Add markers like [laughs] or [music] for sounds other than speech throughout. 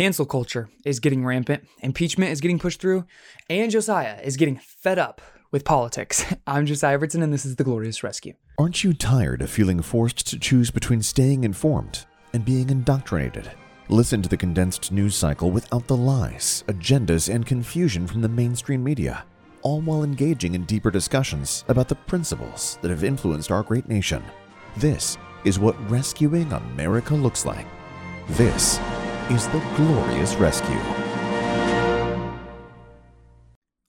Cancel culture is getting rampant, impeachment is getting pushed through, and Josiah is getting fed up with politics. [laughs] I'm Josiah Evertson, and this is The Glorious Rescue. Aren't you tired of feeling forced to choose between staying informed and being indoctrinated? Listen to the condensed news cycle without the lies, agendas, and confusion from the mainstream media, all while engaging in deeper discussions about the principles that have influenced our great nation. This is what rescuing America looks like. This is the Glorious Rescue.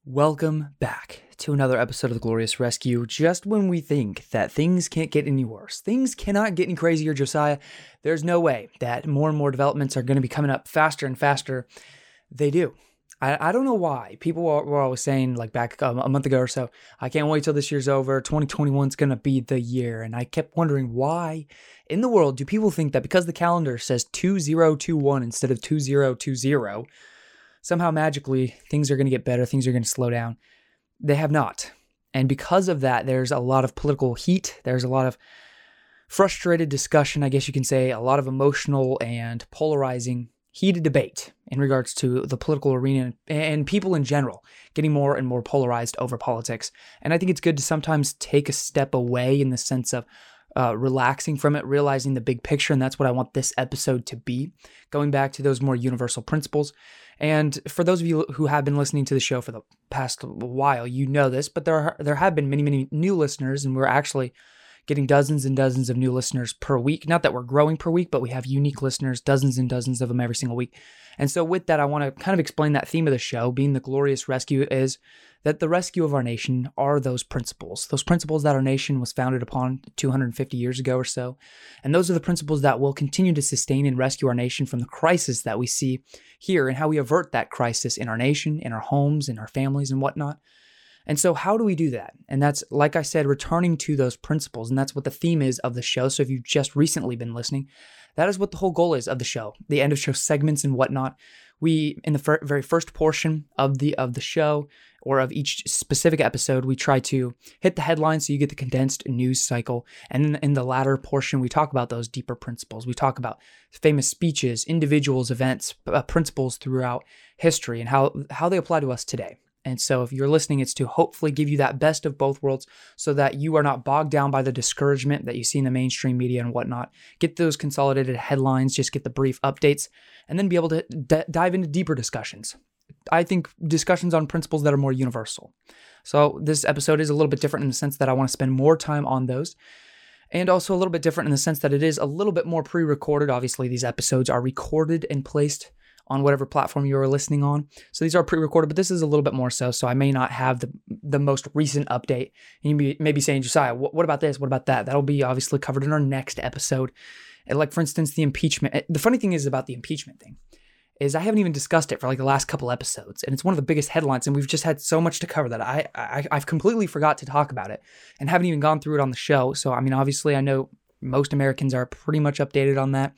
Welcome back to another episode of The Glorious Rescue. Just when we think that things can't get any worse, things cannot get any crazier, Josiah, there's no way that more and more developments are going to be coming up faster and faster. They do. I, I don't know why. People were, were always saying, like back um, a month ago or so, I can't wait till this year's over. 2021 is to be the year. And I kept wondering why in the world do people think that because the calendar says 2021 instead of 2020, somehow magically things are to get better, things are to slow down? They have not. And because of that, there's a lot of political heat. There's a lot of frustrated discussion, I guess you can say, a lot of emotional and polarizing heated debate in regards to the political arena and people in general getting more and more polarized over politics. And I think it's good to sometimes take a step away in the sense of uh, relaxing from it, realizing the big picture. And that's what I want this episode to be going back to those more universal principles. And for those of you who have been listening to the show for the past while, you know this, but there are, there have been many, many new listeners, and we're actually getting dozens and dozens of new listeners per week. Not that we're growing per week, but we have unique listeners, dozens and dozens of them every single week. And so, with that, I want to kind of explain that theme of the show, being the glorious rescue, is that the rescue of our nation are those principles, those principles that our nation was founded upon 250 years ago or so. And those are the principles that will continue to sustain and rescue our nation from the crisis that we see here and how we avert that crisis in our nation, in our homes, in our families, and whatnot. And so, how do we do that? And that's, like I said, returning to those principles. And that's what the theme is of the show. So, if you've just recently been listening, that is what the whole goal is of the show the end of show segments and whatnot. We, in the fir- very first portion of the of the show or of each specific episode, we try to hit the headlines so you get the condensed news cycle. And then in the latter portion, we talk about those deeper principles. We talk about famous speeches, individuals, events, uh, principles throughout history, and how how they apply to us today. And so, if you're listening, it's to hopefully give you that best of both worlds so that you are not bogged down by the discouragement that you see in the mainstream media and whatnot. Get those consolidated headlines, just get the brief updates, and then be able to d- dive into deeper discussions. I think discussions on principles that are more universal. So, this episode is a little bit different in the sense that I want to spend more time on those. And also a little bit different in the sense that it is a little bit more pre recorded. Obviously, these episodes are recorded and placed on whatever platform you are listening on. So these are pre-recorded, but this is a little bit more so. So I may not have the the most recent update. And you may be saying, Josiah, what, what about this? What about that? That'll be obviously covered in our next episode. And like for instance, the impeachment. Eh, the funny thing is about the impeachment thing is I haven't even discussed it for like the last couple episodes, and it's one of the biggest headlines, and we've just had so much to cover that I, I I've completely forgot to talk about it, and haven't even gone through it on the show. So I mean, obviously, I know most Americans are pretty much updated on that.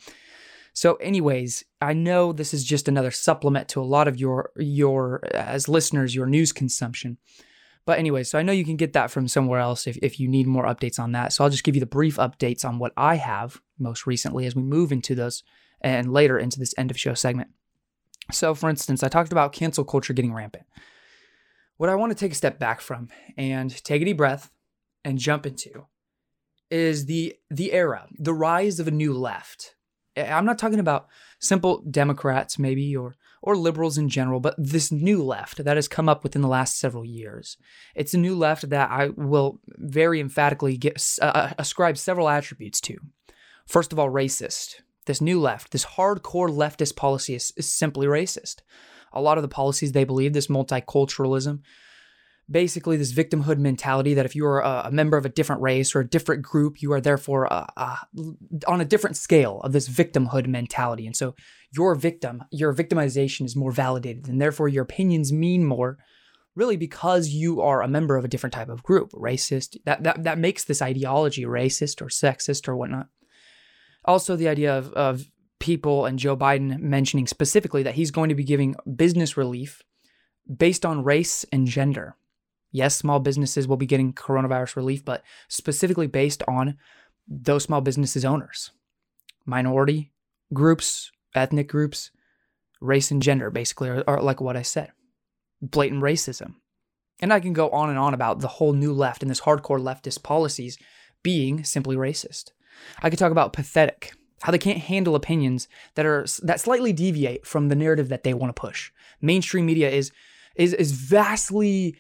So, anyways, I know this is just another supplement to a lot of your your uh, as listeners your news consumption. But anyway, so I know you can get that from somewhere else if, if you need more updates on that. So I'll just give you the brief updates on what I have most recently as we move into those and later into this end of show segment. So, for instance, I talked about cancel culture getting rampant. What I want to take a step back from and take a deep breath and jump into is the the era, the rise of a new left I'm not talking about simple Democrats, maybe, or or liberals in general, but this new left that has come up within the last several years. It's a new left that I will very emphatically get, uh, uh, ascribe several attributes to. First of all, racist. This new left, this hardcore leftist policy is, is simply racist. A lot of the policies they believe, this multiculturalism, basically this victimhood mentality that if you are a, member of a different race or a different group, you are therefore uh, uh, on a different scale of this victimhood mentality. And so your victim, your victimization is more validated, and therefore your opinions mean more. Really, because you are a member of a different type of group, racist, that, that, that makes this ideology racist or sexist or whatnot. Also, the idea of, of people and Joe Biden mentioning specifically that he's going to be giving business relief based on race and gender. Yes, small businesses will be getting coronavirus relief, but specifically based on those small businesses owners, minority groups, ethnic groups, race and gender, basically, are, are like what I said blatant racism. And I can go on and on about the whole new left and this hardcore leftist policies being simply racist. I could talk about pathetic, how they can't handle opinions that are that slightly deviate from the narrative that they want to push. Mainstream media is is is vastly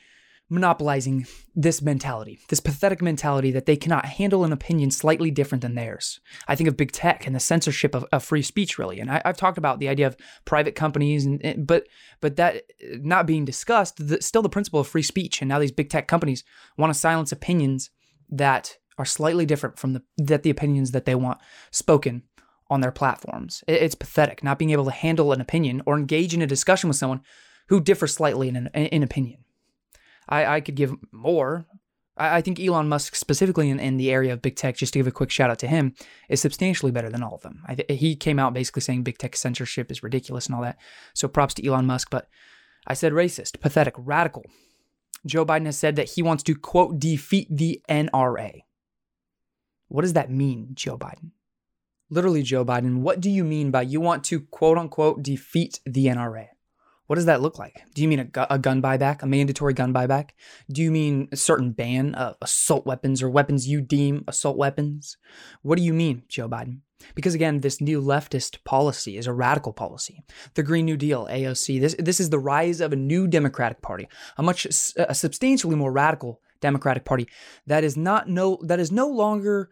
monopolizing this mentality, this pathetic mentality that they cannot handle an opinion slightly different than theirs. I think of big tech and the censorship of, of free speech, really. And I, have talked about the idea of private companies, and, and but but that not being discussed, the, still the principle of free speech. And now these big tech companies want to silence opinions that are slightly different from the that the opinions that they want spoken on their platforms. It, it's pathetic not being able to handle an opinion or engage in a discussion with someone who differs slightly in, in opinion. I, I could give more. I, I think Elon Musk, specifically in, in the area of big tech, just to give a quick shout out to him, is substantially better than all of them. I, he came out basically saying big tech censorship is ridiculous and all that. So props to Elon Musk. But I said racist, pathetic, radical. Joe Biden has said that he wants to, quote, defeat the NRA. What does that mean, Joe Biden? Literally, Joe Biden, what do you mean by you want to, quote unquote, defeat the NRA? What does that look like? Do you mean a, a gun buyback, a mandatory gun buyback? Do you mean a certain ban of assault weapons or weapons you deem assault weapons? What do you mean, Joe Biden? Because again, this new leftist policy is a radical policy. The Green New Deal, AOC, this, this is the rise of a new Democratic Party, a much, a substantially more radical Democratic Party that is not no, that is no longer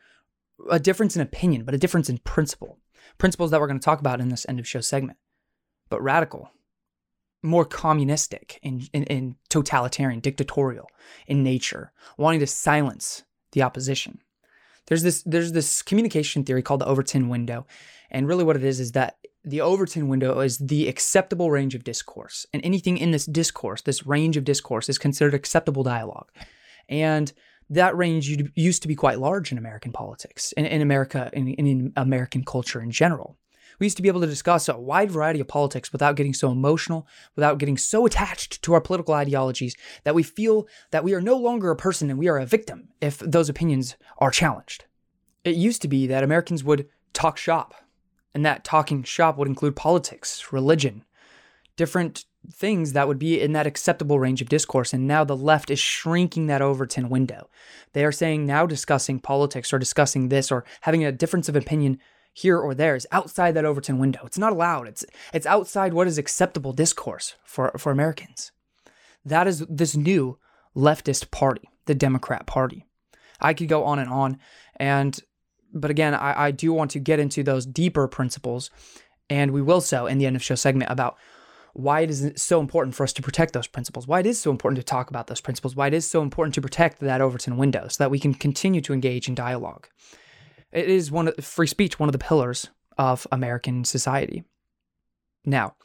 a difference in opinion, but a difference in principle. Principles that we're going to talk about in this end of show segment, but radical more communistic and, and, and totalitarian, dictatorial in nature, wanting to silence the opposition. There's this there's this communication theory called the Overton window, and really what it is is that the Overton window is the acceptable range of discourse, and anything in this discourse, this range of discourse, is considered acceptable dialogue, and that range used to be quite large in American politics, in, in America, in, in American culture in general. We used to be able to discuss a wide variety of politics without getting so emotional, without getting so attached to our political ideologies that we feel that we are no longer a person and we are a victim if those opinions are challenged. It used to be that Americans would talk shop, and that talking shop would include politics, religion, different things that would be in that acceptable range of discourse. And now the left is shrinking that Overton window. They are saying now discussing politics or discussing this or having a difference of opinion here or there is outside that Overton window. It's not allowed. It's it's outside what is acceptable discourse for, for Americans. That is this new leftist party, the Democrat Party. I could go on and on. And but again, I, I do want to get into those deeper principles, and we will so in the end of show segment about why it is so important for us to protect those principles, why it is so important to talk about those principles, why it is so important to protect that Overton window so that we can continue to engage in dialogue. It is one of free speech, one of the pillars of American society. Now,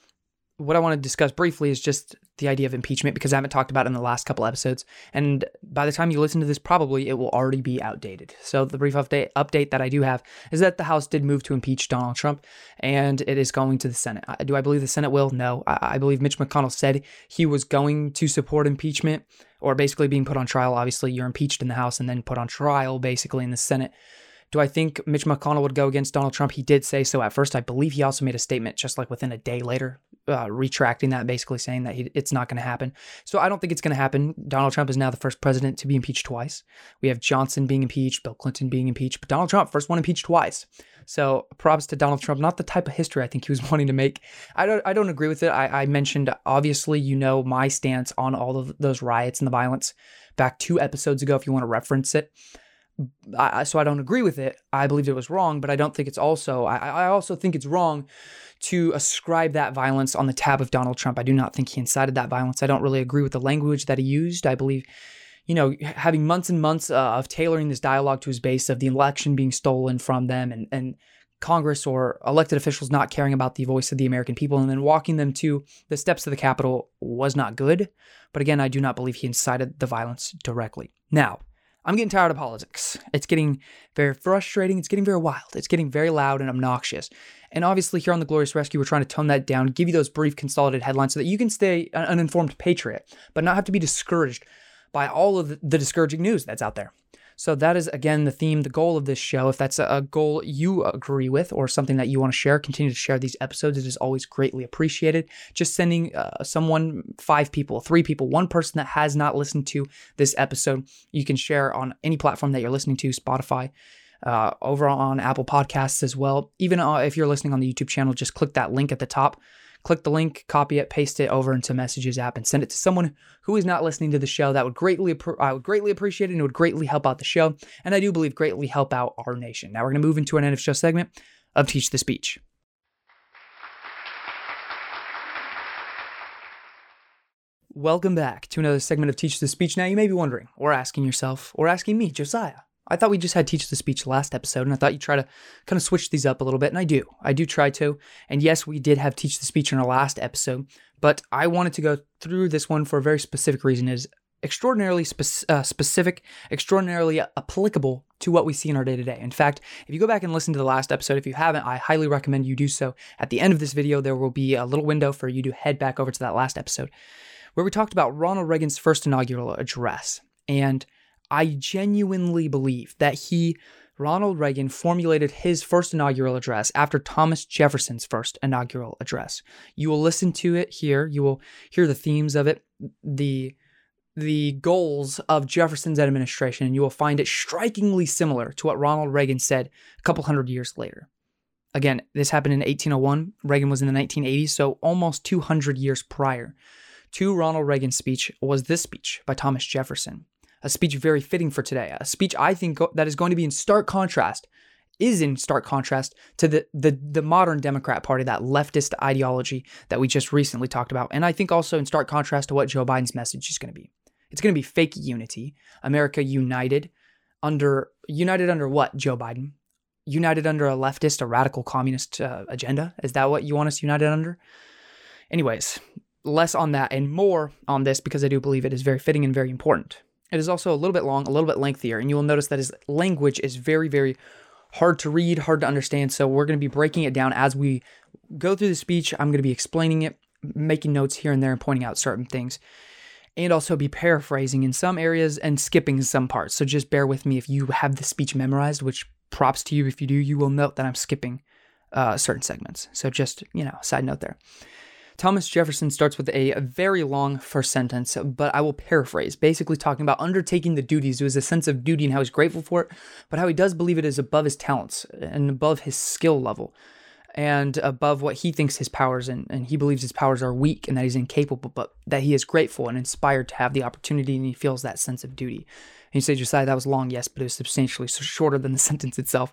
what I want to discuss briefly is just the idea of impeachment because I haven't talked about it in the last couple episodes. And by the time you listen to this, probably it will already be outdated. So the brief update update that I do have is that the House did move to impeach Donald Trump, and it is going to the Senate. Do I believe the Senate will? No. I, believe Mitch McConnell said he was going to support impeachment or basically being put on trial. Obviously, you're impeached in the House and then put on trial basically in the Senate. Do I think Mitch McConnell would go against Donald Trump? He did say so at first. I believe he also made a statement just like within a day later, uh, retracting that, basically saying that he, it's not going to happen. So I don't think it's going to happen. Donald Trump is now the first president to be impeached twice. We have Johnson being impeached, Bill Clinton being impeached, but Donald Trump, first one impeached twice. So props to Donald Trump. Not the type of history I think he was [laughs] wanting to make. I don't. I don't agree with it. I, I mentioned obviously you know my stance on all of those riots and the violence back two episodes ago. If you want to reference it. I, so I don't agree with it. I believe it was wrong, but I don't think it's also. I, I also think it's wrong to ascribe that violence on the tab of Donald Trump. I do not think he incited that violence. I don't really agree with the language that he used. I believe, you know, having months and months uh, of tailoring this dialogue to his base of the election being stolen from them and and Congress or elected officials not caring about the voice of the American people and then walking them to the steps of the Capitol was not good. But again, I do not believe he incited the violence directly. Now, I'm getting tired of politics. It's getting very frustrating. It's getting very wild. It's getting very loud and obnoxious. And obviously, here on the Glorious Rescue, we're trying to tone that down, give you those brief consolidated headlines so that you can stay an informed patriot, but not have to be discouraged by all of the discouraging news that's out there. So that is again the theme, the goal of this show. If that's a goal you agree with or something that you want to share, continue to share these episodes. It is always greatly appreciated. Just sending uh, someone, five people, three people, one person that has not listened to this episode, you can share on any platform that you're listening to, Spotify. Uh, over on Apple Podcasts as well. Even uh, if you're listening on the YouTube channel, just click that link at the top click the link, copy it, paste it over into Messages app, and send it to someone who is not listening to the show. That would greatly, I would greatly appreciate it, and it would greatly help out the show, and I do believe greatly help out our nation. Now we're going to move into an end of show segment of Teach the Speech. Welcome back to another segment of Teach the Speech. Now you may be wondering, or asking yourself, or asking me, Josiah, I thought we just had teach the speech last episode, and I thought you try to kind of switch these up a little bit, and I do. I do try to. And yes, we did have teach the speech in our last episode, but I wanted to go through this one for a very specific reason. It is extraordinarily spe- uh, specific, extraordinarily applicable to what we see in our day to day. In fact, if you go back and listen to the last episode, if you haven't, I highly recommend you do so. At the end of this video, there will be a little window for you to head back over to that last episode where we talked about Ronald Reagan's first inaugural address. And I genuinely believe that he, Ronald Reagan, formulated his first inaugural address after Thomas Jefferson's first inaugural address. You will listen to it here. You will hear the themes of it, the the goals of Jefferson's administration, and you will find it strikingly similar to what Ronald Reagan said a couple hundred years later. Again, this happened in 1801. Reagan was in the 1980s, so almost 200 years prior to Ronald Reagan's speech was this speech by Thomas Jefferson a speech very fitting for today. A speech I think that is going to be in stark contrast, is in stark contrast to the, the, the modern Democrat Party, that leftist ideology that we just recently talked about. And I think also in stark contrast to what Joe Biden's message is going to be. It's going to be fake unity. America united under united under what, Joe Biden? United under a leftist, a radical communist uh, agenda? Is that what you want us united under? Anyways, less on that and more on this because I do believe it is very fitting and very important. It is also a little bit long, a little bit lengthier, and you will notice that his language is very, very hard to read, hard to understand. So we're going to be breaking it down as we go through the speech. I'm going to be explaining it, making notes here and there, and pointing out certain things, and also be paraphrasing in some areas and skipping some parts. So just bear with me if you have the speech memorized, which props to you if you do. You will note that I'm skipping uh, certain segments. So just you know, side note there. Thomas Jefferson starts with a, very long first sentence, but I will paraphrase, basically talking about undertaking the duties. It was a sense of duty and how he's grateful for it, but how he does believe it is above his talents and above his skill level and above what he thinks his powers and, and he believes his powers are weak and that he's incapable, but that he is grateful and inspired to have the opportunity and he feels that sense of duty. And you say, Josiah, that was long, yes, but it was substantially shorter than the [laughs] sentence itself.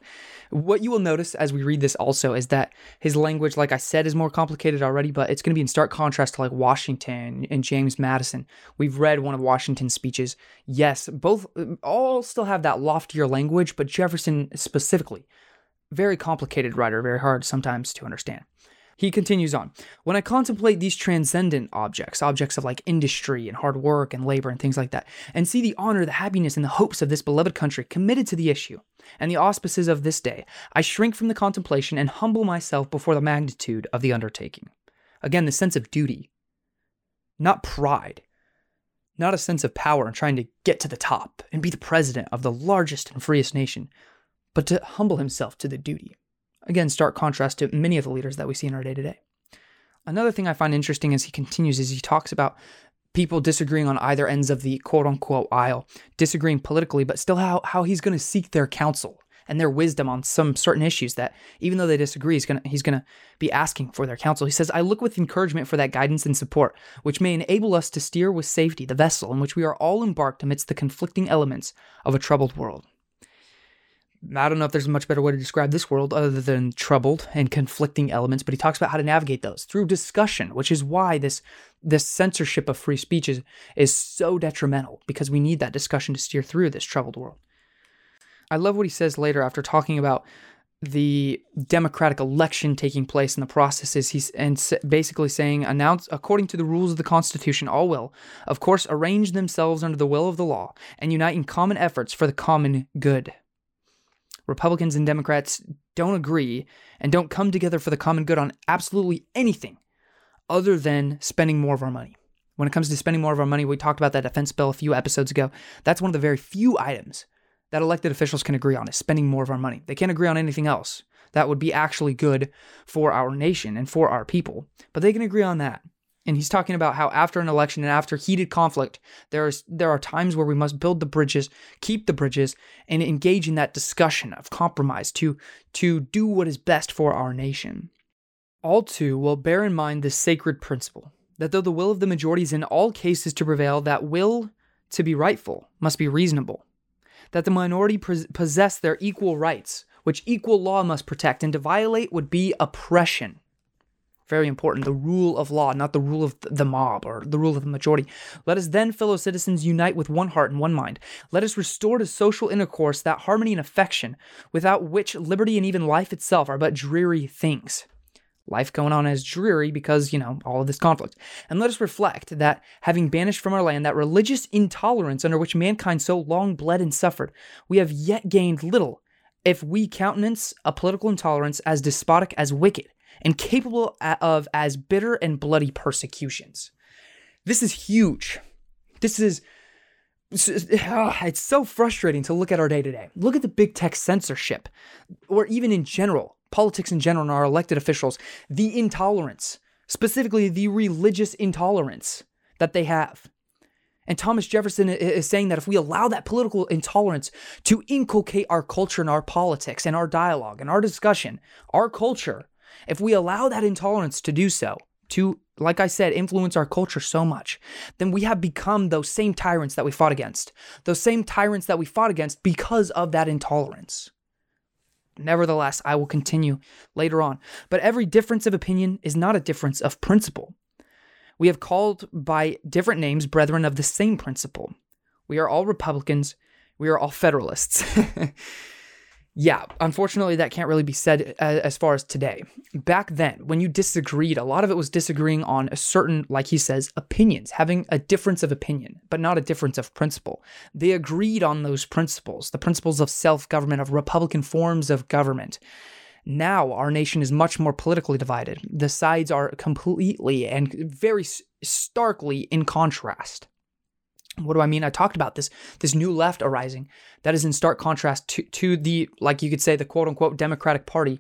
What you will notice as we read this also is that his language, like I said, is more complicated already, but it's going to be in stark contrast to like Washington and James Madison. We've read one of Washington's speeches. Yes, both all still have that loftier language, but Jefferson specifically, very complicated writer, very hard sometimes to understand. He continues on When I contemplate these transcendent objects, objects of like industry and hard work and labor and things like that, and see the honor, the happiness, and the hopes of this beloved country committed to the issue and the auspices of this day, I shrink from the contemplation and humble myself before the magnitude of the undertaking. Again, the sense of duty, not pride, not a sense of power and trying to get to the top and be the president of the largest and freest nation, but to humble himself to the duty. Again, stark contrast to many of the leaders that we see in our day to day. Another thing I find interesting as he continues is he talks about people disagreeing on either ends of the quote unquote aisle, disagreeing politically, but still how, how he's going to seek their counsel and their wisdom on some certain issues that even though they disagree, he's gonna he's gonna be asking for their counsel. He says, I look with encouragement for that guidance and support, which may enable us to steer with safety the vessel in which we are all embarked amidst the conflicting elements of a troubled world. I don't know if there's a much better way to describe this world other than troubled and conflicting elements, but he talks about how to navigate those through discussion, which is why this this censorship of free speech is, is so detrimental because we need that discussion to steer through this troubled world. I love what he says later after talking about the democratic election taking place in the processes he's and basically saying announce according to the rules of the constitution all will of course arrange themselves under the will of the law and unite in common efforts for the common good Republicans and Democrats don't agree and don't come together for the common good on absolutely anything other than spending more of our money. When it comes to spending more of our money, we talked about that defense bill a few episodes ago. That's one of the very few items that elected officials can agree on is spending more of our money. They can't agree on anything else that would be actually good for our nation and for our people, but they can agree on that. And he's talking about how after an election and after heated conflict, there's there are times where we must build the bridges, keep the bridges, and engage in that discussion of compromise to to do what is best for our nation. All too will bear in mind this sacred principle that though the will of the majority is in all cases to prevail, that will to be rightful must be reasonable. That the minority possess their equal rights, which equal law must protect, and to violate would be oppression. Very important, the rule of law, not the rule of the mob or the rule of the majority. Let us then, fellow citizens, unite with one heart and one mind. Let us restore to social intercourse that harmony and affection, without which liberty and even life itself are but dreary things. Life going on as dreary because, you know, all of this conflict. And let us reflect that, having banished from our land that religious intolerance under which mankind so long bled and suffered, we have yet gained little if we countenance a political intolerance as despotic as wicked and capable of as bitter and bloody persecutions. This is huge. This is ah, it's so frustrating to look at our day to day. Look at the big tech censorship, or even in general, politics in general, and our elected officials, the intolerance, specifically the religious intolerance that they have. And Thomas Jefferson is saying that if we allow that political intolerance to inculcate our culture and our politics and our dialogue and our discussion, our culture, if we allow that intolerance to do so, to, like I said, influence our culture so much, then we have become those same tyrants that we fought against. Those same tyrants that we fought against because of that intolerance. Nevertheless, I will continue later on. But every difference of opinion is not a difference of principle. We have called by different names brethren of the same principle. We are all Republicans. We are all Federalists. [laughs] yeah, unfortunately, that can't really be said uh, as far as today. Back then, when you disagreed, a lot of it was disagreeing on a certain, like he says, opinions, having a difference of opinion, but not a difference of principle. They agreed on those principles, the principles of self government, of Republican forms of government. Now, our nation is much more politically divided. The sides are completely and very starkly in contrast. What do I mean? I talked about this this new left arising that is in stark contrast to to the like you could say the quote unquote Democratic Party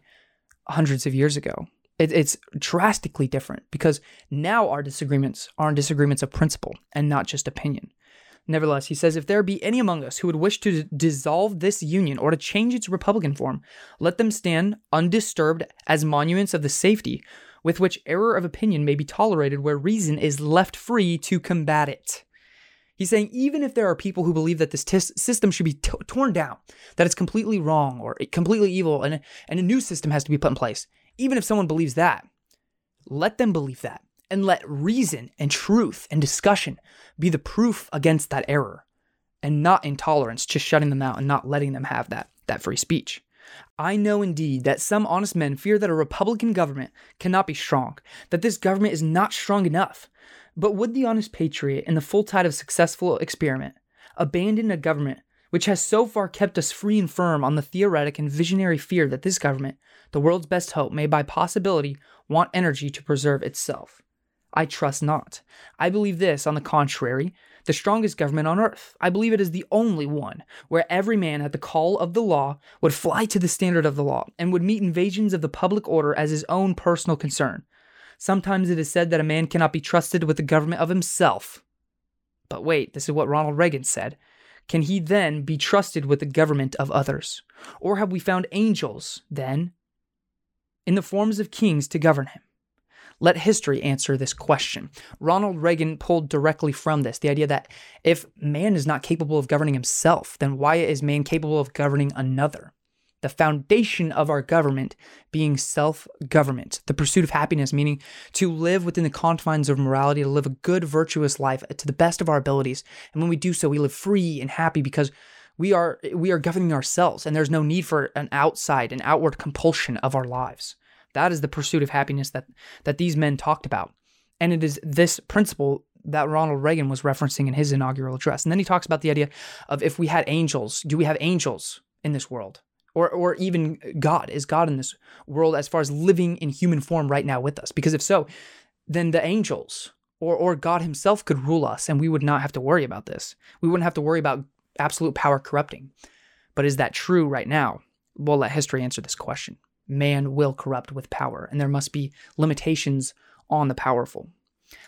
hundreds of years ago. It, it's drastically different because now our disagreements are disagreements of principle and not just opinion. Nevertheless, he says, if there be any among us who would wish to dissolve this union or to change its republican form, let them stand undisturbed as monuments of the safety with which error of opinion may be tolerated where reason is left free to combat it. He's saying even if there are people who believe that this t- system should be t- torn down, that it's completely wrong or completely evil, and, and a new system has to be put in place, even if someone believes that, let them believe that and let reason and truth and discussion be the proof against that error and not intolerance just shutting them out and not letting them have that that free speech. I know indeed that some honest men fear that a Republican government cannot be strong, that this government is not strong enough, but would the honest patriot, in the full tide of successful experiment, abandon a government which has so far kept us free and firm on the theoretic and visionary fear that this government, the world's best hope, may by possibility want energy to preserve itself? I trust not. I believe this, on the contrary, the strongest government on earth. I believe it is the only one where every man at the call of the law would fly to the standard of the law and would meet invasions of the public order as his own personal concern. Sometimes it is said that a man cannot be trusted with the government of himself. But wait, this is what Ronald Reagan said. Can he then be trusted with the government of others? Or have we found angels, then, in the forms of kings to govern him? Let history answer this question. Ronald Reagan pulled directly from this the idea that if man is not capable of governing himself, then why is man capable of governing another? The foundation of our government being self government, the pursuit of happiness, meaning to live within the confines of morality, to live a good, virtuous life to the best of our abilities. And when we do so, we live free and happy because we are we are governing ourselves and there's no need for an outside an outward compulsion of our lives. That is the pursuit of happiness that that these men talked about. And it is this principle that Ronald Reagan was referencing in his inaugural address. And then he talks about the idea of if we had angels do we have angels in this world or or even God is God in this world as far as living in human form right now with us because if so then the angels or or God himself could rule us and we would not have to worry about this we wouldn't have to worry about absolute power corrupting But is that true right now? We'll let history answer this question. Man will corrupt with power, and there must be limitations on the powerful.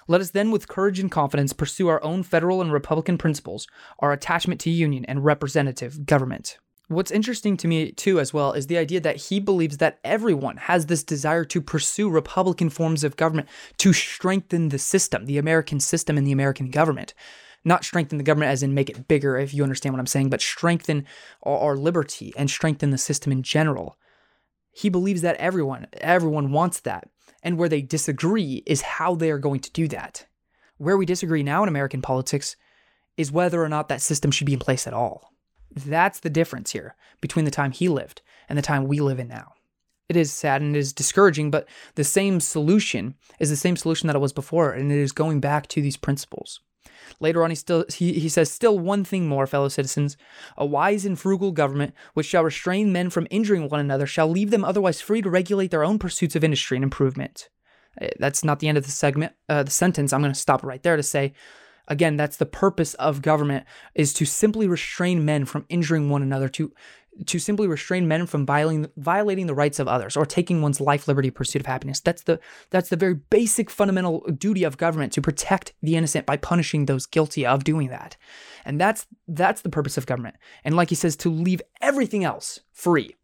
Let us then, with courage and confidence, pursue our own federal and republican principles, our attachment to union and representative government. What's interesting to me, too, as well, is the idea that he believes that everyone has this desire to pursue Republican forms of government to strengthen the system, the American system and the American government. Not strengthen the government as in make it bigger, if you understand what I'm saying, but strengthen our, liberty and strengthen the system in general. He believes that everyone, everyone wants that. And where they disagree is how they are going to do that. Where we disagree now in American politics is whether or not that system should be in place at all. That's the difference here between the time he lived and the time we live in now. It is sad and it is discouraging, but the same solution is the same solution that it was before, and it is going back to these principles. Later on, he still he, he says, Still one thing more, fellow citizens. A wise and frugal government, which shall restrain men from injuring one another, shall leave them otherwise free to regulate their own pursuits of industry and improvement. Eh, that's not the end of the segment, uh, the sentence. I'm going to stop right there to say, again, that's the purpose of government is to simply restrain men from injuring one another, to to simply restrain men from violating violating the rights of others or taking one's life, liberty, pursuit of happiness. That's the that's the very basic fundamental duty of government to protect the innocent by punishing those guilty of doing that. And that's that's the purpose of government. And like he says, to leave everything else free.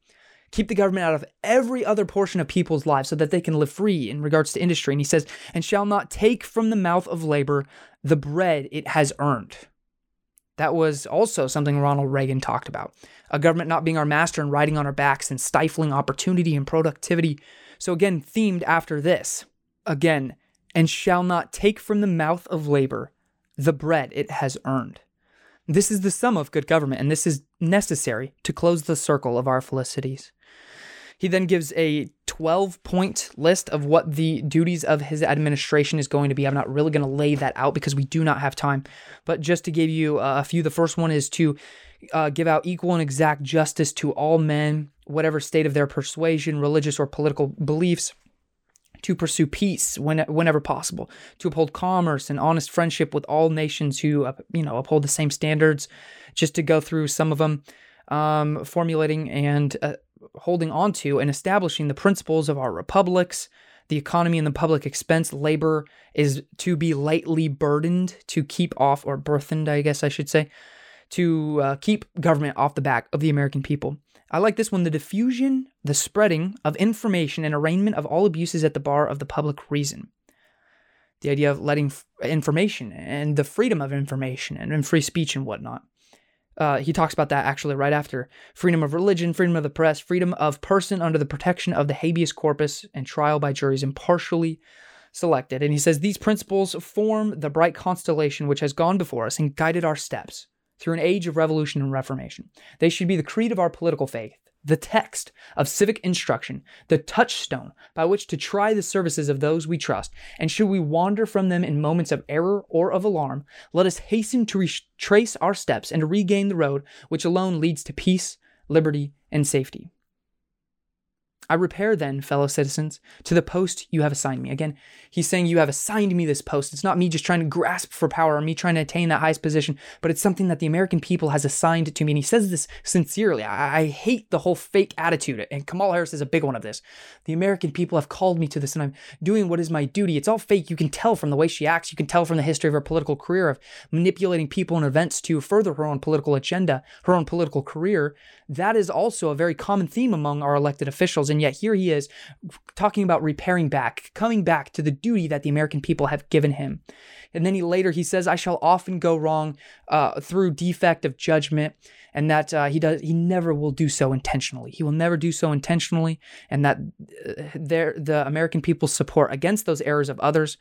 Keep the government out of every other portion of people's lives so that they can live free in regards to industry. And he says, and shall not take from the mouth of labor the bread it has earned. That was also something Ronald Reagan talked about a government not being our master and riding on our backs and stifling opportunity and productivity. So, again, themed after this. Again, and shall not take from the mouth of labor the bread it has earned. This is the sum of good government, and this is necessary to close the circle of our felicities. He then gives a 12 point list of what the duties of his administration is going to be. I'm not really going to lay that out because we do not have time. But just to give you a few, the first one is to uh, give out equal and exact justice to all men, whatever state of their persuasion, religious, or political beliefs. To pursue peace when, whenever possible, to uphold commerce and honest friendship with all nations who, you know, uphold the same standards. Just to go through some of them, um, formulating and uh, holding on to and establishing the principles of our republics, the economy and the public expense. Labor is to be lightly burdened to keep off, or burthened, I guess I should say, to uh, keep government off the back of the American people. I like this one the diffusion, the spreading of information and arraignment of all abuses at the bar of the public reason. The idea of letting f- information and the freedom of information and, and free speech and whatnot. Uh, he talks about that actually right after freedom of religion, freedom of the press, freedom of person under the protection of the habeas corpus, and trial by juries impartially selected. And he says these principles form the bright constellation which has gone before us and guided our steps through an age of revolution and reformation. They should be the creed of our political faith, the text of civic instruction, the touchstone by which to try the services of those we trust. And should we wander from them in moments of error or of alarm, let us hasten to retrace our steps and to regain the road which alone leads to peace, liberty, and safety. I repair then, fellow citizens, to the post you have assigned me. Again, he's saying you have assigned me this post. It's not me just trying to grasp for power or me trying to attain that highest position, but it's something that the American people has assigned to me. And he says this sincerely. I, I hate the whole fake attitude, and Kamala Harris is a big one of this. The American people have called me to this, and I'm doing what is my duty. It's all fake. You can tell from the way she acts. You can tell from the history of her political career of manipulating people and events to further her own political agenda, her own political career. That is also a very common theme among our elected officials. And yet here he is talking about repairing back, coming back to the duty that the American people have given him. And then he later he says, "I shall often go wrong uh, through defect of judgment." and that uh, he does he never will do so intentionally. He will never do so intentionally, and that uh, there the American people's support against those errors of others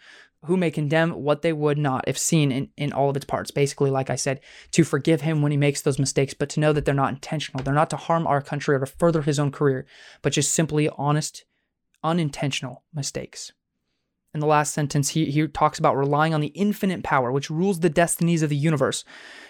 who may condemn what they would not if seen in, in all of its parts. Basically, like I said, to forgive him when he makes those mistakes, but to know that they're not intentional. They're not to harm our country or to further his own career, but just simply honest, unintentional mistakes. In the last sentence, he, he talks about relying on the infinite power which rules the destinies of the universe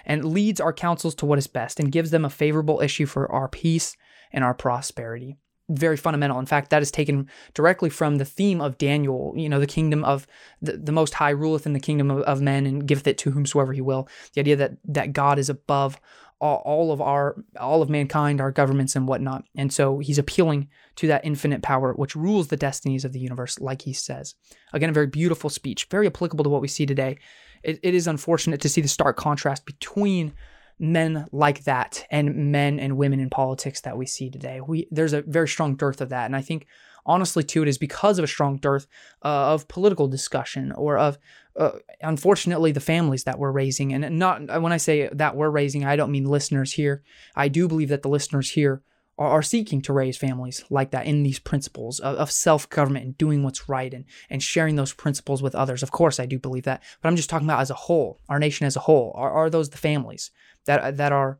and leads our councils to what is best and gives them a favorable issue for our peace and our prosperity. Very fundamental. In fact, that is taken directly from the theme of Daniel, you know, the kingdom of the, the Most High ruleth in the kingdom of, of men and giveth it to whomsoever he will. The idea that that God is above all, all of our all of mankind, our governments and whatnot. And so he's appealing to that infinite power which rules the destinies of the universe, like he says. Again, a very beautiful speech, very applicable to what we see today. it, it is unfortunate to see the stark contrast between men like that and men and women in politics that we see today. We there's a very strong dearth of that, and I think honestly too it is because of a strong dearth uh, of political discussion or of uh, unfortunately the families that we're raising. And not when i say that we're raising i don't mean listeners here. I do believe that the listeners here are, seeking to raise families like that in these principles of, of self-government and doing what's right and, and sharing those principles with others of course i do believe that but i'm just talking about as a whole our nation as a whole are, are those the families that that are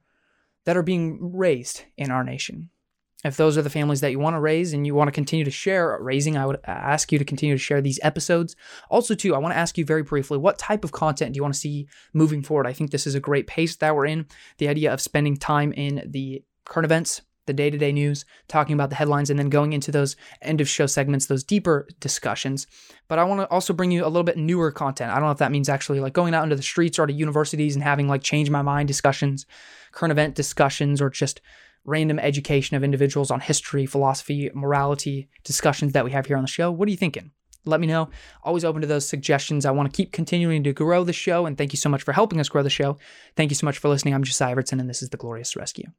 that are being raised in our nation if those are the families that you want to raise and you want to continue to share raising, I would ask you to continue to share these episodes. Also, too, I want to ask you very briefly what type of content do you want to see moving forward? I think this is a great pace that we're in. The idea of spending time in the current events, the day to day news, talking about the headlines, and then going into those end of show segments, those deeper discussions. But I want to also bring you a little bit newer content. I don't know if that means actually like going out into the streets or to universities and having like change my mind discussions, current event discussions, or just random education of individuals on history, philosophy, morality discussions that we have here on the show. What are you thinking? Let me know. Always open to those suggestions. I want to keep continuing to grow the show, and thank you so much for helping us grow the show. Thank you so much for listening. I'm Josiah Evertson, and this is The Glorious Rescue.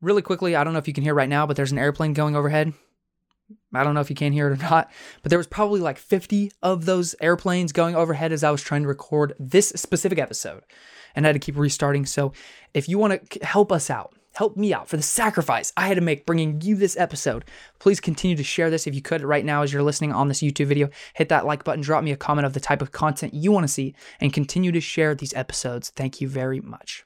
Really quickly, I don't know if you can hear right now, but there's an airplane going overhead. I don't know if you can hear it or not, but there was probably like 50 of those airplanes going overhead as I was trying to record this specific episode and I had to keep restarting. So if you want to help us out, help me out for the sacrifice I had to make bringing you this episode, please continue to share this if you could right now as you're listening on this YouTube video. Hit that like button, drop me a comment of the type of content you want to see, and continue to share these episodes. Thank you very much.